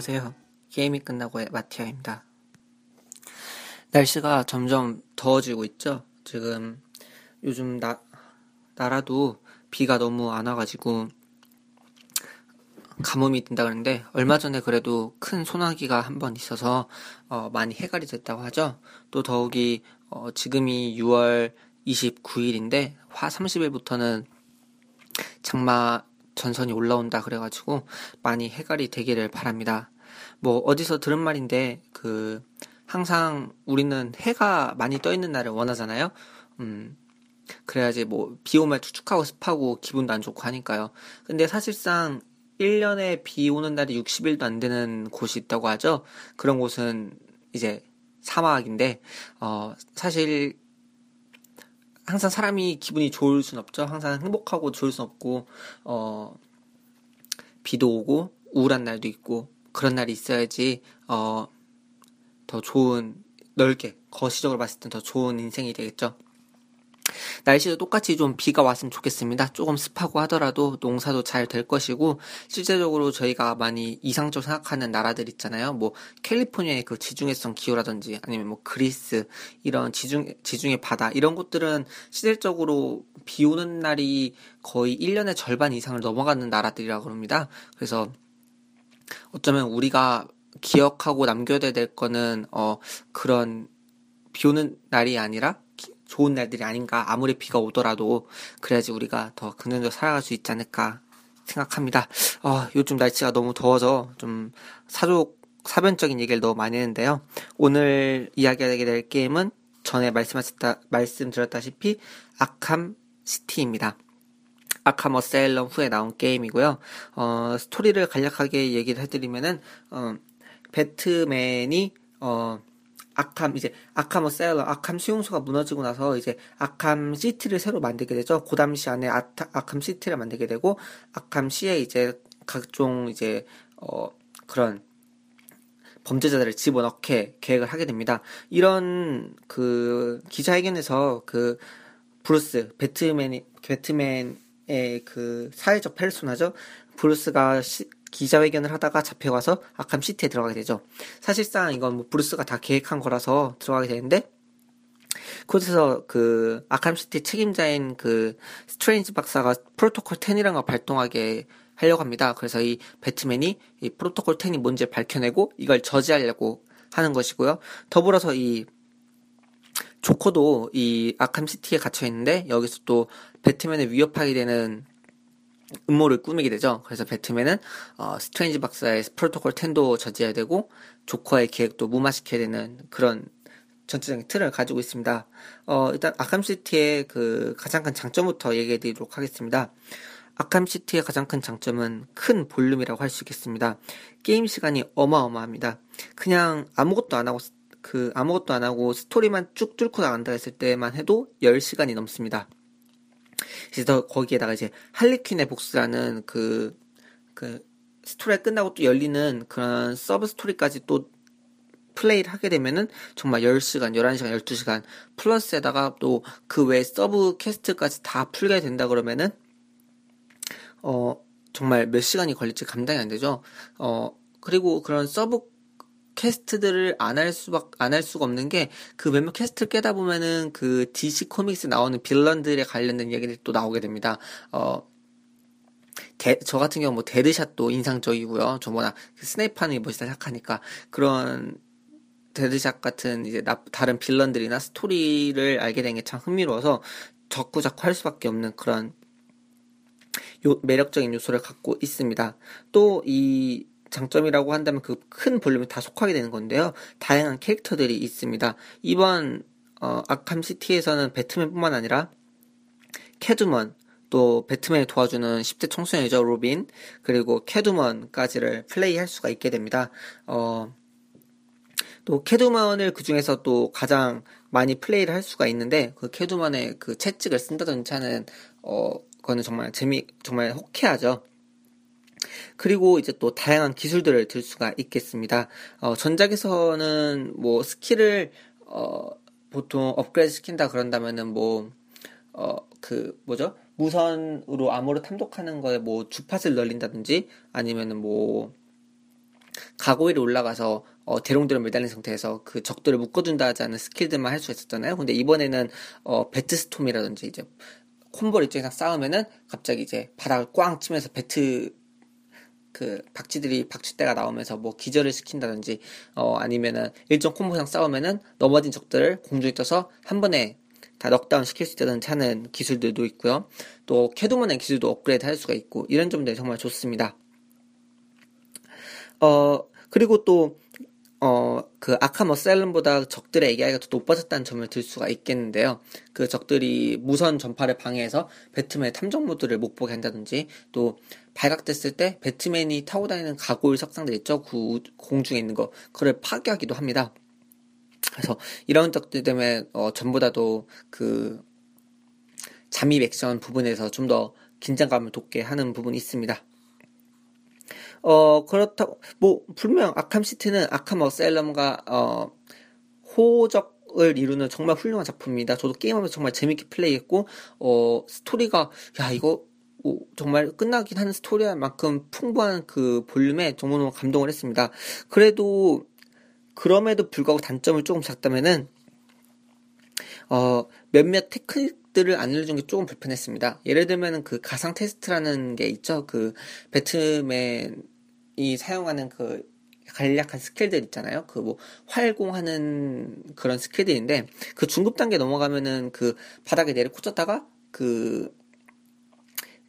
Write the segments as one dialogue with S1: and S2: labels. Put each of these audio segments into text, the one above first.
S1: 안녕하세요. 게임이 끝나고의 마티아입니다. 날씨가 점점 더워지고 있죠? 지금 요즘 나, 나라도 비가 너무 안 와가지고 가뭄이 든다 그러는데 얼마 전에 그래도 큰 소나기가 한 번 있어서 어, 많이 해갈이 됐다고 하죠. 또 더욱이 어, 지금이 6월 29일인데 화 30일부터는 장마 전선이 올라온다 그래가지고 많이 해갈이 되기를 바랍니다. 뭐 어디서 들은 말인데 그 항상 우리는 해가 많이 떠 있는 날을 원하잖아요. 음 그래야지 뭐 비 오면 축축하고 습하고 기분도 안 좋고 하니까요. 근데 사실상 1년에 비 오는 날이 60일도 안 되는 곳이 있다고 하죠. 그런 곳은 이제 사막인데 어 사실 항상 사람이 기분이 좋을 순 없죠. 항상 행복하고 좋을 순 없고 어 비도 오고 우울한 날도 있고 그런 날이 있어야지 어 더 좋은 넓게 거시적으로 봤을 땐 더 좋은 인생이 되겠죠. 날씨도 똑같이 좀 비가 왔으면 좋겠습니다. 조금 습하고 하더라도 농사도 잘 될 것이고 실제적으로 저희가 많이 이상적으로 생각하는 나라들 있잖아요. 뭐 캘리포니아의 그 지중해성 기후라든지 아니면 뭐 그리스 이런 지중 지중해 바다 이런 곳들은 실질적으로 비 오는 날이 거의 1년의 절반 이상을 넘어가는 나라들이라고 합니다. 그래서 어쩌면 우리가 기억하고 남겨야 될 거는 어 그런 비 오는 날이 아니라 좋은 날들이 아닌가 아무리 비가 오더라도 그래야지 우리가 더 긍정적으로 살아갈 수 있지 않을까 생각합니다. 어, 요즘 날씨가 너무 더워서 좀 사족 사변적인 얘기를 너무 많이 했는데요. 오늘 이야기하게 될 게임은 전에 말씀하셨다 말씀드렸다시피 아캄 시티입니다. 아캄 어세일럼 후에 나온 게임이고요. 어, 스토리를 간략하게 얘기를 해드리면은 어, 배트맨이 어, 아캄 이제 아캄 어세일러 아캄 수용소가 무너지고 나서 이제 아캄 시티를 새로 만들게 되죠. 그 당시 안에 아타, 아캄 시티를 만들게 되고 아캄 시티에 이제 각종 이제 어 그런 범죄자들을 집어넣게 계획을 하게 됩니다. 이런 그 기자회견에서 그 브루스 배트맨이 배트맨의 그 사회적 페르소나죠. 브루스가 시, 기자회견을 하다가 잡혀가서 아캄 시티에 들어가게 되죠. 사실상 이건 뭐 브루스가 다 계획한 거라서 들어가게 되는데 그곳에서 그 아캄 시티 책임자인 그 스트레인지 박사가 프로토콜 10이라는 걸 발동하게 하려고 합니다. 그래서 이 배트맨이 이 프로토콜 10이 뭔지 밝혀내고 이걸 저지하려고 하는 것이고요. 더불어서 이 조커도 이 아캄 시티에 갇혀 있는데 여기서 또 배트맨을 위협하게 되는 음모를 꾸미게 되죠. 그래서 배트맨은 어, 스트레인지 박사의 프로토콜 10도 저지해야 되고 조커의 계획도 무마시켜야 되는 그런 전체적인 틀을 가지고 있습니다. 어, 일단 아캄시티의 그 가장 큰 장점부터 얘기해 드리도록 하겠습니다. 아캄시티의 가장 큰 장점은 큰 볼륨이라고 할 수 있겠습니다. 게임 시간이 어마어마합니다. 그냥 아무것도 안 하고 그 아무것도 안 하고 스토리만 쭉 뚫고 나간다 했을 때만 해도 10시간이 넘습니다. 그래서 거기에다가 이제 할리퀸의 복수라는 그, 그, 스토리가 끝나고 또 열리는 그런 서브 스토리까지 또 플레이를 하게 되면은 정말 10시간, 11시간, 12시간 플러스에다가 또 그 외 sub quest까지 다 풀게 된다 그러면은 어 정말 몇 시간이 걸릴지 감당이 안 되죠. 어 그리고 그런 sub quest들을 안 할 수밖 안 할 수가 없는 게 그 몇몇 quest를 깨다 보면은 그 DC 코믹스 나오는 빌런들에 관련된 얘기들이 또 나오게 됩니다. 어. 데, 저 같은 경우 뭐 데드샷도 인상적이고요. 저 뭐나 그 snipe하는 멋있다 생각하니까 그런 데드샷 같은 이제 나, 다른 빌런들이나 스토리를 알게 된 게 참 흥미로워서 자꾸 자꾸 할 수밖에 없는 그런 요, 매력적인 요소를 갖고 있습니다. 또 이 장점이라고 한다면 그 큰 볼륨이 다 속하게 되는 건데요. 다양한 캐릭터들이 있습니다. 이번 어, 아캄 시티에서는 배트맨뿐만 아니라 캣우먼 또 배트맨을 도와주는 10대 청소년이죠 로빈 그리고 캣우먼까지를 플레이할 수가 있게 됩니다. 어, 또 캣우먼을 그 중에서 또 가장 많이 플레이를 할 수가 있는데 그 캣우먼의 그 채찍을 쓴다든지 하는 어 그거는 정말 재미 정말 호쾌하죠. 그리고 이제 또 다양한 기술들을 들 수가 있겠습니다. 어, 전작에서는 뭐 스킬을 어, 보통 업그레이드 시킨다 그런다면은 뭐, 어, 그, 뭐죠? 무선으로 암호를 탐독하는 거에 뭐 주팟을 늘린다든지 아니면은 뭐, 가고 위로 올라가서 어, 대롱대롱 매달린 상태에서 그 적들을 묶어둔다는 스킬들만 할 수 있었잖아요. 근데 이번에는 어, 배트스톰이라든지 이제 콤보를 이쪽에서 싸우면은 갑자기 이제 바닥을 꽝 치면서 배트 그 박쥐들이 박쥐대가 나오면서 뭐 기절을 시킨다든지 어 아니면은 일정 콤보상 싸우면은 넘어진 적들을 공중에 떠서 한 번에 다 넉다운 시킬 수 있다든지 하는 기술들도 있고요. 또 캐도먼의 기술도 업그레이드 할 수가 있고 이런 점들이 정말 좋습니다. 어 그리고 또 어, 그 아캄 어셀름보다 적들의 AI가 더 높아졌다는 점을 들 수가 있겠는데요. 그 적들이 무선 전파를 방해해서 배트맨의 탐정 모드를 못 보게 한다든지 또 발각됐을 때 배트맨이 타고 다니는 가골 석상들 있죠. 그 공중에 있는 거 그걸 파괴하기도 합니다. 그래서 이런 적들 때문에 어, 전보다도 그 잠입 액션 부분에서 좀 더 긴장감을 돋게 하는 부분이 있습니다. 어, 그렇다고, 뭐, 분명 아캄시티는 아캄 어셀럼과, 어, 호적을 이루는 정말 훌륭한 작품입니다. 저도 게임하면서 정말 재밌게 플레이했고, 어, 스토리가, 야, 이거, 오, 정말 끝나긴 하는 스토리할 만큼 풍부한 그 볼륨에 너무너무 감동을 했습니다. 그래도, 그럼에도 불구하고 단점을 조금 잡다면은, 어, 몇몇 테크닉들을 안 알려준 게 조금 불편했습니다. 예를 들면은 그 가상 테스트라는 게 있죠. 그 배트맨 이 사용하는 그 간략한 스킬들 있잖아요. 그 뭐 활공하는 그런 스킬들인데 그 중급 단계 넘어가면은 그 바닥에 내려 꽂혔다가 그,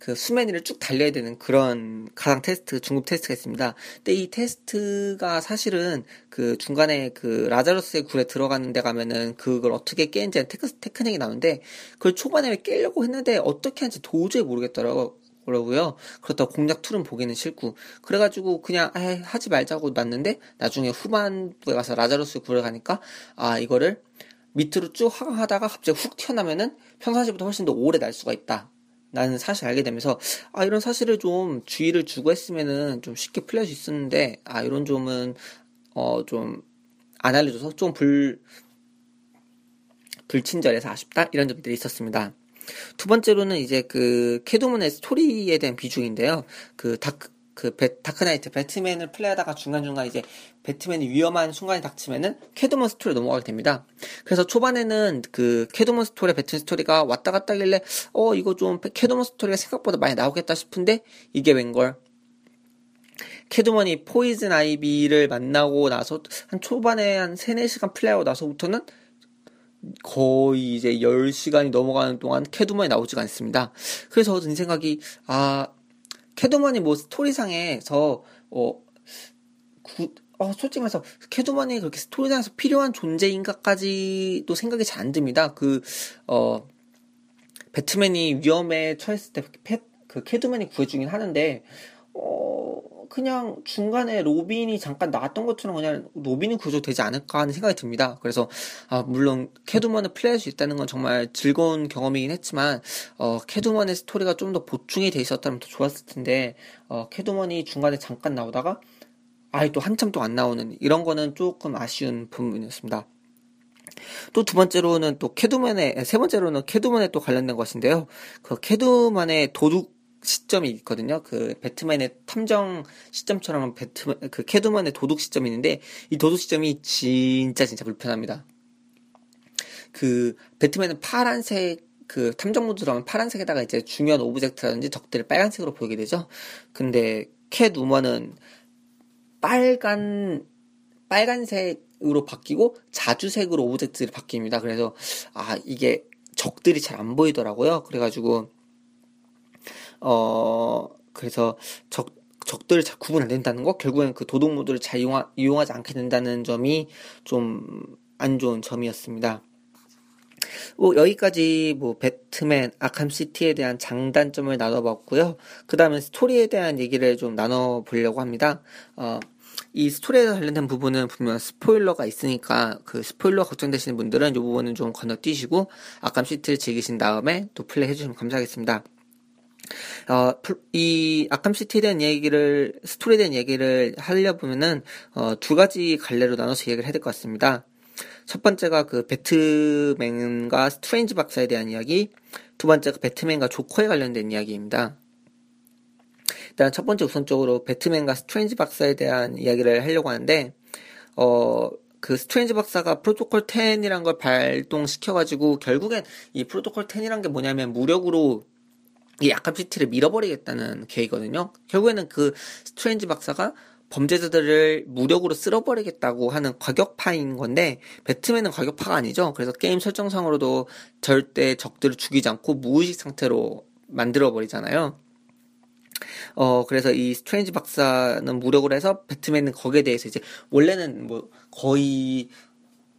S1: 그 수면 위를 쭉 달려야 되는 그런 가상 테스트, 중급 테스트가 있습니다. 근데 이 테스트가 사실은 그 중간에 그 라자로스의 굴에 들어가는 데 가면은 그걸 어떻게 깨는지 테크, 테크닉이 나오는데 그걸 초반에 깨려고 했는데 어떻게 하는지 도저히 모르겠더라고. 그러고요. 그렇다고 공략 툴은 보기는 싫고 그래가지고 그냥 아, 하지 말자고 놨는데 나중에 후반부에 가서 라자루스 굴을 가니까 아 이거를 밑으로 쭉 하다가 갑자기 훅 튀어나면은 평상시보다 훨씬 더 오래 날 수가 있다라는 사실 알게 되면서 아 이런 사실을 좀 주의를 주고 했으면은 좀 쉽게 풀릴 수 있었는데 아 이런 점은 어 좀 안 알려줘서 좀 불 불친절해서 아쉽다 이런 점들이 있었습니다. 두 번째로는 이제 그 캣우먼의 스토리에 대한 비중인데요. 그 다크 그 배, 다크나이트 배트맨을 플레이하다가 중간중간 이제 배트맨이 위험한 순간이 닥치면은 캣우먼 스토리 넘어가게 됩니다. 그래서 초반에는 그 캣우먼 스토리 배트맨 스토리가 왔다 갔다 하길래 어 이거 좀 캣우먼 스토리가 생각보다 많이 나오겠다 싶은데 이게 웬걸 캣우먼이 포이즌 아이비를 만나고 나서 한 초반에 한 3, 4시간 플레이하고 나서부터는 거의 이제 10시간이 넘어가는 동안 캣우먼이 나오지가 않습니다. 그래서 든 생각이, 아, 캣우먼이 뭐 스토리상에서, 어, 구, 어, 솔직히 말해서 캣우먼이 그렇게 스토리상에서 필요한 존재인가까지도 생각이 잘 안 듭니다. 그, 어, 배트맨이 위험에 처했을 때 그 캣우먼이 구해주긴 하는데, 어, 그냥 중간에 로빈이 잠깐 나왔던 것처럼 그냥 로빈이 구조되지 않을까 하는 생각이 듭니다. 그래서 아, 물론 캣우먼을 플레이할 수 있다는 건 정말 즐거운 경험이긴 했지만 어, 캣우먼의 스토리가 좀 더 보충이 돼 있었다면 더 좋았을 텐데 어, 캣우먼이 중간에 잠깐 나오다가 아이 또 한참 또 안 나오는 이런 거는 조금 아쉬운 부분이었습니다. 또두 번째로는 또 캣우먼의 세 번째로는 캣우먼에 또 관련된 것인데요. 그 캣우먼의 도둑 시점이 있거든요. 그 배트맨의 탐정 시점처럼 배트맨 그 캣우먼의 도둑 시점이 있는데 이 도둑 시점이 진짜 진짜 불편합니다. 그 배트맨은 파란색 그 탐정 모드 들어가면 파란색에다가 이제 중요한 object라든지 적들을 빨간색으로 보이게 되죠. 근데 캣우먼은 빨간 빨간색으로 바뀌고 자주색으로 object를 바뀝니다. 그래서 아 이게 적들이 잘 안 보이더라고요. 그래가지고 어, 그래서 적, 적들을 잘 구분 안 된다는 거, 결국엔 그 도둑 모드를 잘 이용하, 이용하지 않게 된다는 점이 좀 안 좋은 점이었습니다. 뭐 여기까지 뭐 배트맨 아캄 시티에 대한 장단점을 나눠봤고요. 그 다음에 스토리에 대한 얘기를 좀 나눠보려고 합니다. 어, 이 스토리에 관련된 부분은 분명 스포일러가 있으니까 그 스포일러 걱정되시는 분들은 이 부분은 좀 건너뛰시고 아캄 시티를 즐기신 다음에 또 플레이 해주시면 감사하겠습니다. 어, 이 아캄 시티에 대한 얘기를, 스토리에 대한 얘기를 하려 보면은, 어, 두 가지 갈래로 나눠서 얘기를 해야 될 것 같습니다. 첫 번째가 그 배트맨과 스트레인지 박사에 대한 이야기, 두 번째가 배트맨과 조커에 관련된 이야기입니다. 일단 첫 번째 우선적으로 배트맨과 스트레인지 박사에 대한 이야기를 하려고 하는데, 어, 그 스트레인지 박사가 프로토콜 10이란 걸 발동시켜가지고 결국엔 이 프로토콜 10이란 게 뭐냐면 무력으로 이 아캄 시티를 밀어버리겠다는 계획이거든요. 결국에는 그 스트레인지 박사가 범죄자들을 무력으로 쓸어버리겠다고 하는 과격파인 건데 배트맨은 과격파가 아니죠. 그래서 게임 설정상으로도 절대 적들을 죽이지 않고 무의식 상태로 만들어 버리잖아요. 어 그래서 이 스트레인지 박사는 무력으로 해서 배트맨은 거기에 대해서 이제 원래는 뭐 거의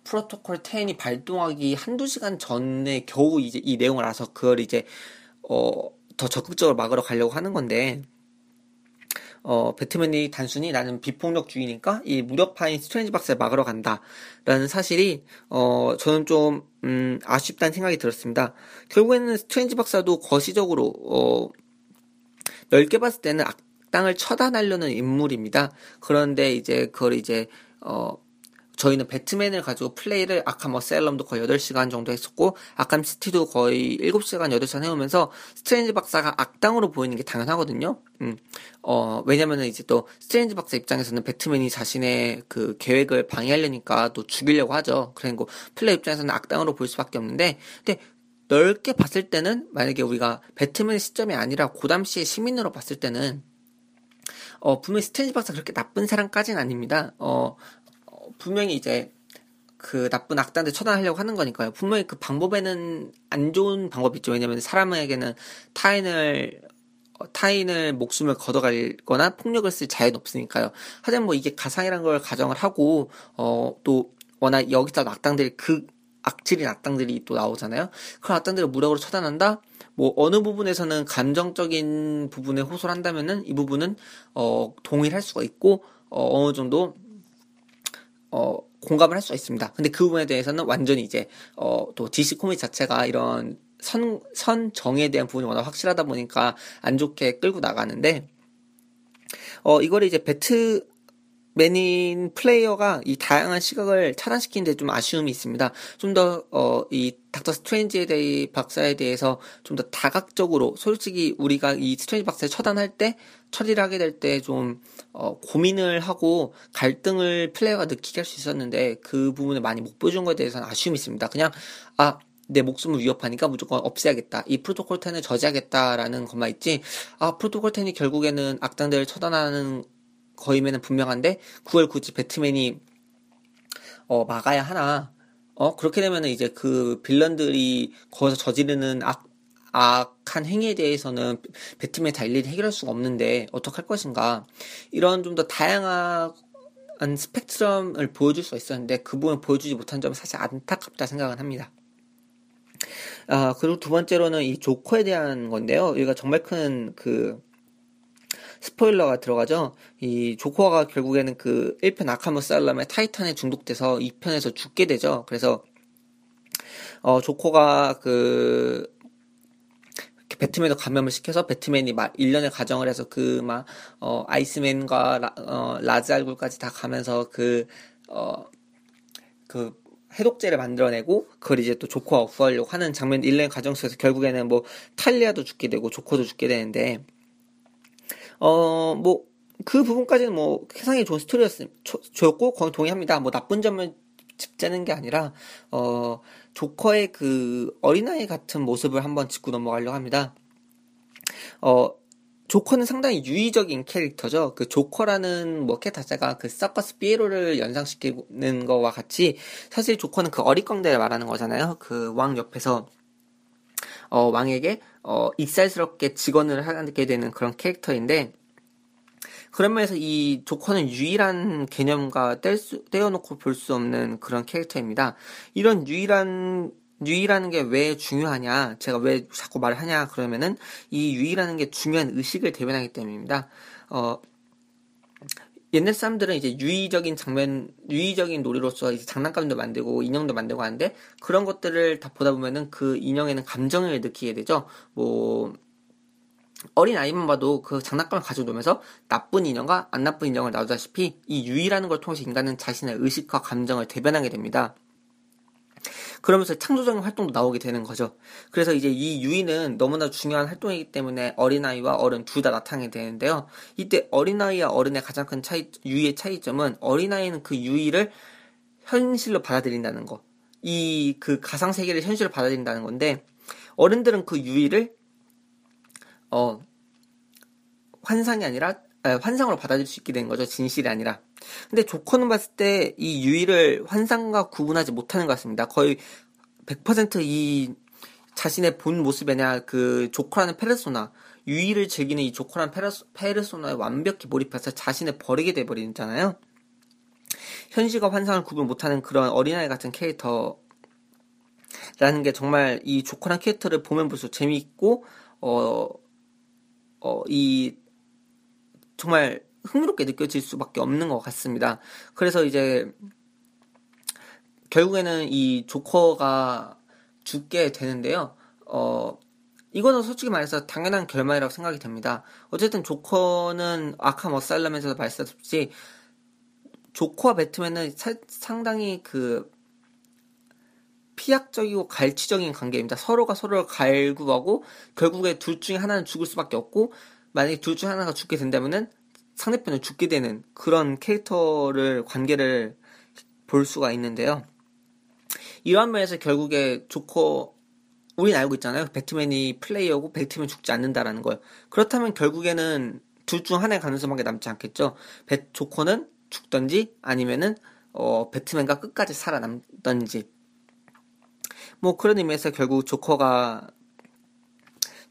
S1: 프로토콜 10이 발동하기 한두 시간 전에 겨우 이제 이 내용을 알아서 그걸 이제 어 더 적극적으로 막으러 가려고 하는 건데 어, 배트맨이 단순히 나는 비폭력주의니까 이 무력파인 스트레인지 박사를 막으러 간다라는 사실이 어, 저는 좀 음, 아쉽다는 생각이 들었습니다. 결국에는 스트레인지 박사도 거시적으로 어, 넓게 봤을 때는 악당을 처단하려는 인물입니다. 그런데 이제 그걸 이제 어, 저희는 배트맨을 가지고 플레이를 아캄 어사일럼도 거의 8시간 정도 했었고 아캄 시티도 거의 7시간 8시간 해오면서 스트레인지 박사가 악당으로 보이는 게 당연하거든요. 음. 어, 왜냐면은 이제 또 스트레인지 박사 입장에서는 배트맨이 자신의 그 계획을 방해하려니까 또 죽이려고 하죠. 그리고 플레이 입장에서는 악당으로 볼 수밖에 없는데 근데 넓게 봤을 때는 만약에 우리가 배트맨의 시점이 아니라 고 당시의 시민으로 봤을 때는 어, 분명히 스트레인지 박사 그렇게 나쁜 사람까지는 아닙니다. 어, 분명히 이제 그 나쁜 악단들 처단하려고 하는 거니까요. 분명히 그 방법에는 안 좋은 방법이 있죠. 왜냐면 사람에게는 타인을 어, 타인을 목숨을 걷어갈거나 폭력을 쓸 자유는 없으니까요. 하지만 뭐 이게 가상이라는 걸 가정을 하고 어 또 워낙 여기서 악당들이 그 악질인 악당들이 또 나오잖아요. 그런 악당들을 무력으로 처단한다. 뭐 어느 부분에서는 감정적인 부분에 호소를 한다면은 이 부분은 어 동의할 수가 있고 어 어느 정도 어, 공감을 할 수가 있습니다. 근데 그 부분에 대해서는 완전히 이제, 어, 또 DC 코믹 자체가 이런 선, 선정에 대한 부분이 워낙 확실하다 보니까 안 좋게 끌고 나가는데, 어, 이거를 이제 배트, 맨인 플레이어가 이 다양한 시각을 차단시키는데 좀 아쉬움이 있습니다. 좀 더, 어, 이 닥터 스트레인지에 대해 박사에 대해서 좀 더 다각적으로, 솔직히 우리가 이 스트레인지 박사를 처단할 때, 처리를 하게 될 때 좀, 어, 고민을 하고 갈등을 플레이어가 느끼게 할 수 있었는데 그 부분을 많이 못 보여준 것에 대해서는 아쉬움이 있습니다. 그냥, 아, 내 목숨을 위협하니까 무조건 없애야겠다. 이 프로토콜 10을 저지하겠다라는 것만 있지, 아, 프로토콜 10이 결국에는 악당들을 처단하는 거임에는 분명한데 그걸 굳이 배트맨이 어 막아야 하나 어 그렇게 되면은 이제 그 빌런들이 거기서 저지르는 악 악한 행위에 대해서는 배트맨 다 일일이 해결할 수가 없는데 어떡할 것인가 이런 좀 더 다양한 스펙트럼을 보여줄 수 있었는데 그 부분 을 보여주지 못한 점은 사실 안타깝다 생각은 합니다. 아 그리고 두 번째로는 이 조커에 대한 건데요. 여기가 정말 큰그 스포일러가 들어가죠. 이 조커가 결국에는 그 1편 아카무 살람의 타이탄에 중독돼서 2편에서 죽게 되죠. 그래서 어 조커가 그 배트맨도 감염을 시켜서 배트맨이 막 1년의 가정을 해서 그 막 어 아이스맨과 라, 어 라즈 알굴까지 다 가면서 그 어 그 해독제를 만들어내고 그걸 이제 또 조커가 구하려고 하는 장면 1년의 가정 속에서 결국에는 뭐 탈리아도 죽게 되고 조커도 죽게 되는데 어, 뭐, 그 부분까지는 뭐, 세상에 좋은 스토리였고, 거의 동의합니다. 뭐, 나쁜 점을 짚자는 게 아니라, 어, 조커의 그 어린아이 같은 모습을 한번 짚고 넘어가려고 합니다. 어, 조커는 상당히 유의적인 캐릭터죠. 그 조커라는 뭐 캐릭터 자체가 그 서커스 피에로를 연상시키는 거와 같이 사실 조커는 그 어리광대를 말하는 거잖아요. 그 왕 옆에서 어, 왕에게 어, 익살스럽게 직원을 하게 되는 그런 캐릭터인데 그런 면에서 이 조커는 유일한 개념과 뗄 수, 떼어놓고 볼 수 없는 그런 캐릭터입니다. 이런 유일한 유의라는 게 왜 중요하냐? 제가 왜 자꾸 말을 하냐? 그러면은 이 유의라는 게 중요한 의식을 대변하기 때문입니다. 어, 옛날 사람들은 이제 유의적인 장면, 유의적인 놀이로서 이제 장난감도 만들고 인형도 만들고 하는데 그런 것들을 다 보다 보면은 그 인형에는 감정을 느끼게 되죠. 뭐 어린 아이만 봐도 그 장난감을 가지고 놀면서 나쁜 인형과 안 나쁜 인형을 나누다시피 이 유의라는 걸 통해서 인간은 자신의 의식과 감정을 대변하게 됩니다. 그러면서 창조적인 활동도 나오게 되는 거죠. 그래서 이제 이 유의는 너무나 중요한 활동이기 때문에 어린아이와 어른 둘 다 나타나게 되는데요. 이때 어린아이와 어른의 가장 큰 차이, 유의의 차이점은 어린아이는 그 유의를 현실로 받아들인다는 거. 이 그 가상 세계를 현실로 받아들인다는 건데, 어른들은 그 유의를, 어, 환상이 아니라, 아, 환상으로 받아들일 수 있게 된 거죠. 진실이 아니라. 근데 조커는 봤을 때 이 유의를 환상과 구분하지 못하는 것 같습니다. 거의 100%이 자신의 본 모습이 아니라 그 조커라는 페르소나, 유의를 즐기는 이 조커라는 페르소, 페르소나에 완벽히 몰입해서 자신을 버리게 돼버리잖아요. 현실과 환상을 구분 못하는 그런 어린아이 같은 캐릭터라는 게 정말 이 조커란 캐릭터를 보면 볼수록 재미있고, 어, 어, 이, 정말 흥미롭게 느껴질 수밖에 없는 것 같습니다. 그래서 이제 결국에는 이 조커가 죽게 되는데요. 어, 이거는 솔직히 말해서 당연한 결말이라고 생각이 됩니다. 어쨌든 조커는 아캄 어살럼에서 말씀드렸듯이 조커와 배트맨은 사, 상당히 그 피약적이고 갈취적인 관계입니다. 서로가 서로를 갈구하고 결국에 둘 중에 하나는 죽을 수밖에 없고 만약에 둘 중 하나가 죽게 된다면은 상대편을 죽게 되는 그런 캐릭터를 관계를 볼 수가 있는데요. 이러한 면에서 결국에 조커 우린 알고 있잖아요. 배트맨이 플레이어고 배트맨 죽지 않는다라는 걸. 그렇다면 결국에는 둘 중 하나의 가능성밖에 남지 않겠죠. 배, 조커는 죽던지 아니면은 어, 배트맨과 끝까지 살아남던지. 뭐 그런 의미에서 결국 조커가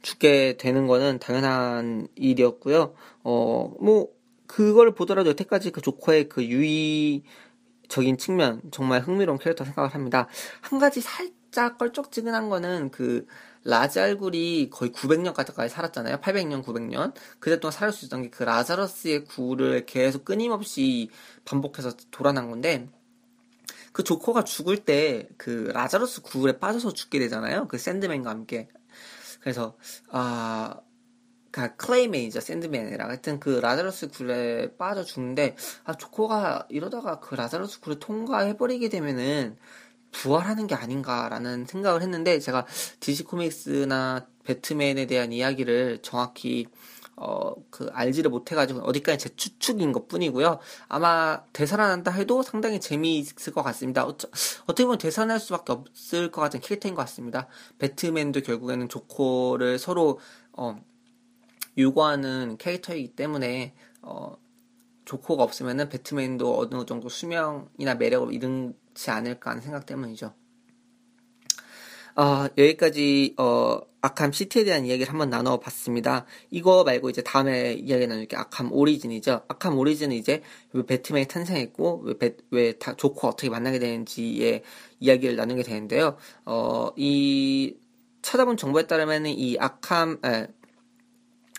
S1: 죽게 되는 거는 당연한 일이었고요. 어, 뭐, 그걸 보더라도 여태까지 그 조커의 그 유의적인 측면, 정말 흥미로운 캐릭터 생각을 합니다. 한 가지 살짝 껄쩍지근한 거는 그, 라잘굴이 거의 900년 까지 살았잖아요. 800년, 900년. 그때 동안 살을 수 있던 게 그 라자러스의 구를 계속 끊임없이 반복해서 돌아난 건데, 그 조커가 죽을 때 그 라자러스 구울에 빠져서 죽게 되잖아요. 그 샌드맨과 함께. 그래서 아 그니까 클레이맨이죠 샌드맨이라 하여튼 그 라자루스 굴에 빠져 죽는데 아 조커가 이러다가 그 라자루스 굴을 통과해버리게 되면은 부활하는 게 아닌가라는 생각을 했는데 제가 DC 코믹스나 배트맨에 대한 이야기를 정확히 어, 그, 알지를 못해가지고, 어디까지 제 추측인 것 뿐이고요. 아마 되살아난다 해도 상당히 재미있을 것 같습니다. 어쩌, 어떻게 보면 되살아날 수 밖에 없을 것 같은 캐릭터인 것 같습니다. 배트맨도 결국에는 조커를 서로, 어, 요구하는 캐릭터이기 때문에, 어, 조커가 없으면은 배트맨도 어느 정도 수명이나 매력을 잃지 않을까 하는 생각 때문이죠. 어, 여기까지 어, 아캄 시티에 대한 이야기를 한번 나눠봤습니다. 이거 말고 이제 다음에 이야기 나눌 게 아캄 오리진이죠. 아캄 오리진은 이제 왜 배트맨이 탄생했고 왜, 배, 왜 다, 조커 어떻게 만나게 되는지의 이야기를 나누게 되는데요. 어, 이 찾아본 정보에 따르면 이 아캄 에,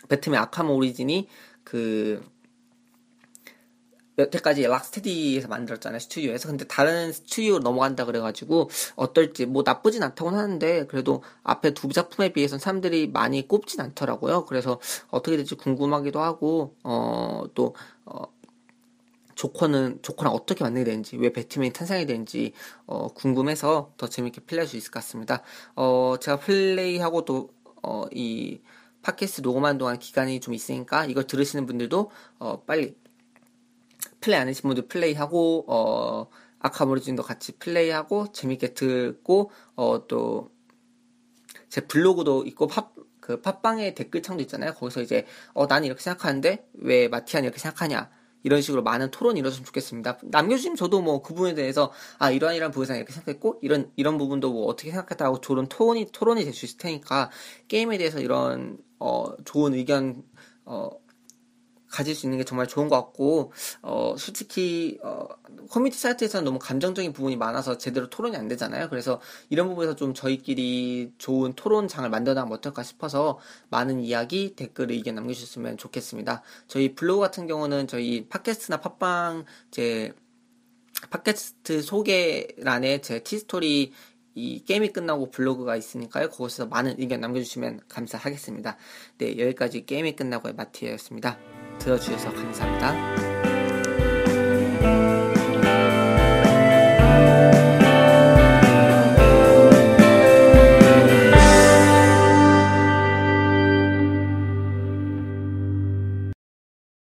S1: 배트맨 아캄 오리진이 그 여태까지 락스테디에서 만들었잖아요 스튜디오에서. 근데 다른 스튜디오로 넘어간다 그래가지고 어떨지 뭐 나쁘진 않다고는 하는데 그래도 앞에 두 작품에 비해서는 사람들이 많이 꼽진 않더라고요. 그래서 어떻게 될지 궁금하기도 하고 어또 어, 조커는 조커랑 어떻게 만나게 되는지 왜 배트맨이 탄생이 되는지 어, 궁금해서 더 재밌게 플레이할 수 있을 것 같습니다. 어 제가 플레이하고 또어이 팟캐스트 녹음하는 동안 기간이 좀 있으니까 이걸 들으시는 분들도 어 빨리 플레이 안 하신 분들 플레이하고 어 아카 모리진도 같이 플레이하고 재밌게 듣고 어 또 제 블로그도 있고 팝 그 팟빵에 댓글창도 있잖아요. 거기서 이제 어 나는 이렇게 생각하는데 왜 마티안 이렇게 생각하냐 이런 식으로 많은 토론이 이루어졌으면 좋겠습니다. 남겨주시면 저도 뭐 그 부분에 대해서 아 이러한 이런 부분에서 이렇게 생각했고 이런 이런 부분도 뭐 어떻게 생각했다고 좋은 토론이 토론이 될 수 있을 테니까 게임에 대해서 이런 어 좋은 의견 어 가질 수 있는 게 정말 좋은 것 같고 어 솔직히 어 커뮤니티 사이트에서는 너무 감정적인 부분이 많아서 제대로 토론이 안 되잖아요. 그래서 이런 부분에서 좀 저희끼리 좋은 토론장을 만들어나면 어떨까 싶어서 많은 이야기 댓글 의견 남겨주셨으면 좋겠습니다. 저희 블로그 같은 경우는 저희 팟캐스트나 팟빵 제 팟캐스트 소개란에 제 티스토리 이 게임이 끝나고 블로그가 있으니까요. 거기서 많은 의견 남겨주시면 감사하겠습니다. 네, 여기까지 게임이 끝나고의 마티였습니다. 들어주셔서 감사합니다.